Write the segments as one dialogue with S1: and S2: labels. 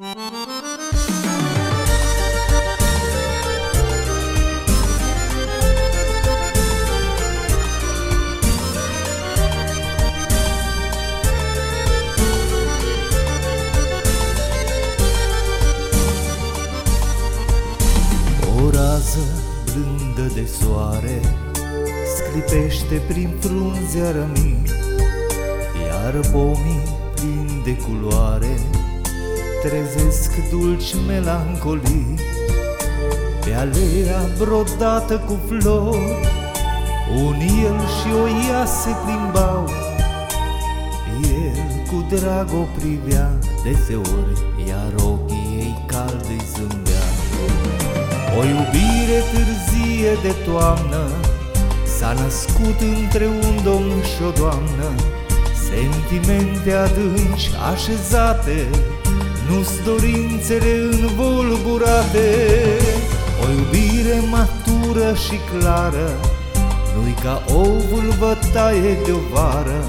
S1: O rază blândă de soare Sclipește prin frunze rămii Iar pomii plini de culoare Trezesc dulci melancolii. Pe alea brodată cu flori Un el și o ea se plimbau. El cu drag o privea deseori Iar ochii ei calde îi zâmbea O iubire târzie de toamnă S-a născut între un domn și o doamnă. Sentimente adânci așezate Nu-s dorințele învolburate O iubire matură și clară Nu-i ca ovul bătaie de o vară.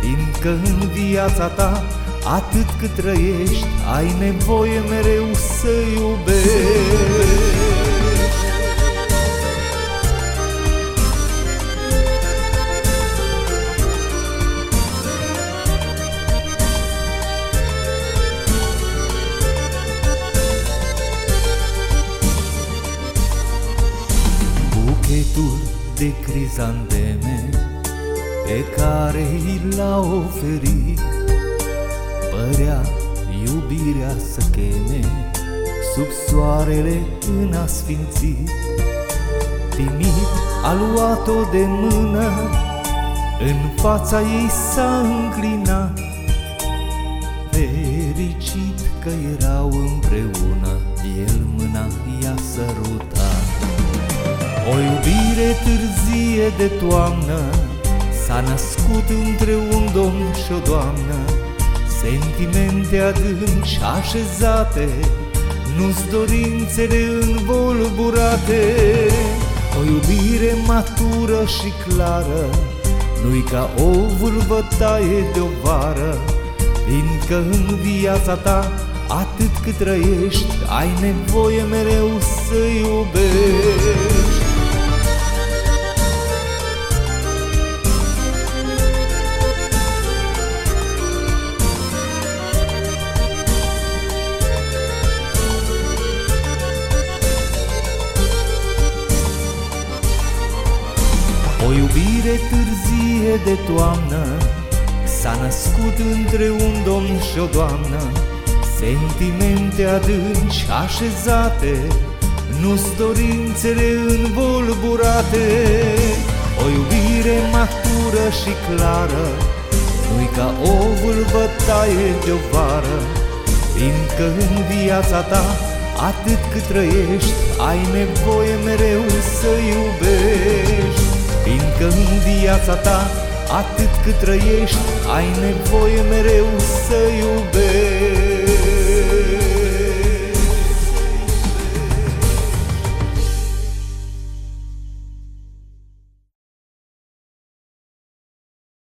S1: Fiindcă în viața ta Atât cât trăiești Ai nevoie mereu să iubești Buchetul de crizanteme Pe care i l-a oferit. Părea iubirea să cheme Sub soarele în asfințit. Timid a luat-o de mână În fața ei s-a înclinat. Fericit că erau împreună El mâna i-a sărutat O iubire târzie de toamnă S-a născut între un domn și o doamnă Sentimente adânci așezate Nu-s dorințele învolburate O iubire matură și clară Nu-i ca ovul bătaie de o vară Fiindcă în viața ta Atât cât trăiești Ai nevoie mereu să iubești O iubire târzie de toamnă S-a născut între un domn și o doamnă. Sentimente adânci așezate Nu-s dorințele învolburate. O iubire matură și clară Nu-i ca ovul bătaie de-o vară. Fiindcă în viața ta Atât cât trăiești Ai nevoie mereu să iubești Fiindcă în viața ta Atât cât trăiești Ai nevoie mereu. să iubești